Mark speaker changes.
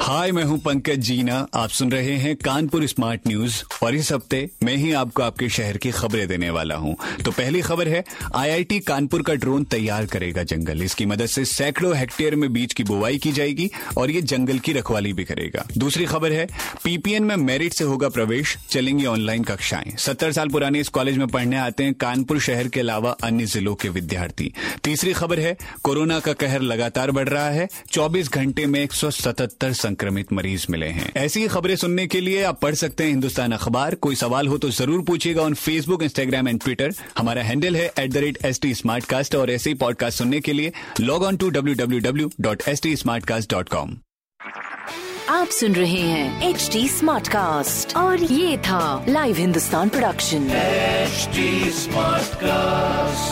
Speaker 1: हाय, मैं हूँ पंकज जीना। आप सुन रहे हैं कानपुर स्मार्ट न्यूज़। और इस हफ़्ते मैं ही आपको आपके शहर की खबरें देने वाला हूँ। तो पहली खबर है, आईआईटी कानपुर का ड्रोन तैयार करेगा जंगल। इसकी मदद से सैकड़ों हेक्टेयर में बीज की बुवाई की जाएगी और ये जंगल की रखवाली भी करेगा। दूसरी खबर है, पीपीएन में मेरिट से होगा प्रवेश। चलेंगी ऑनलाइन कक्षाएँ। सत्तर साल पुराने इस कॉलेज में पढ़ने आते हैं कानपुर शहर के अलावा अन्य जिलों के विद्यार्थी। तीसरी खबर है, कोरोना का कहर लगातार बढ़ रहा है। चौबीस घंटे में एक संक्रमित मरीज़ मिले हैं। ऐसी ही खबरें सुनने के लिए आप पढ़ सकते हैं हिंदुस्तान अखबार। कोई सवाल हो तो ज़रूर पूछिएगा on Facebook Instagram and Twitter हमारा हैंडल है at the rate S T और ऐसे ही पॉडकास्ट सुनने के लिए log on to W W W dot S T dot com
Speaker 2: आप सुन रहे हैं एच डी स्मार्ट कास्ट और ये था live Hindustan production
Speaker 3: smart cast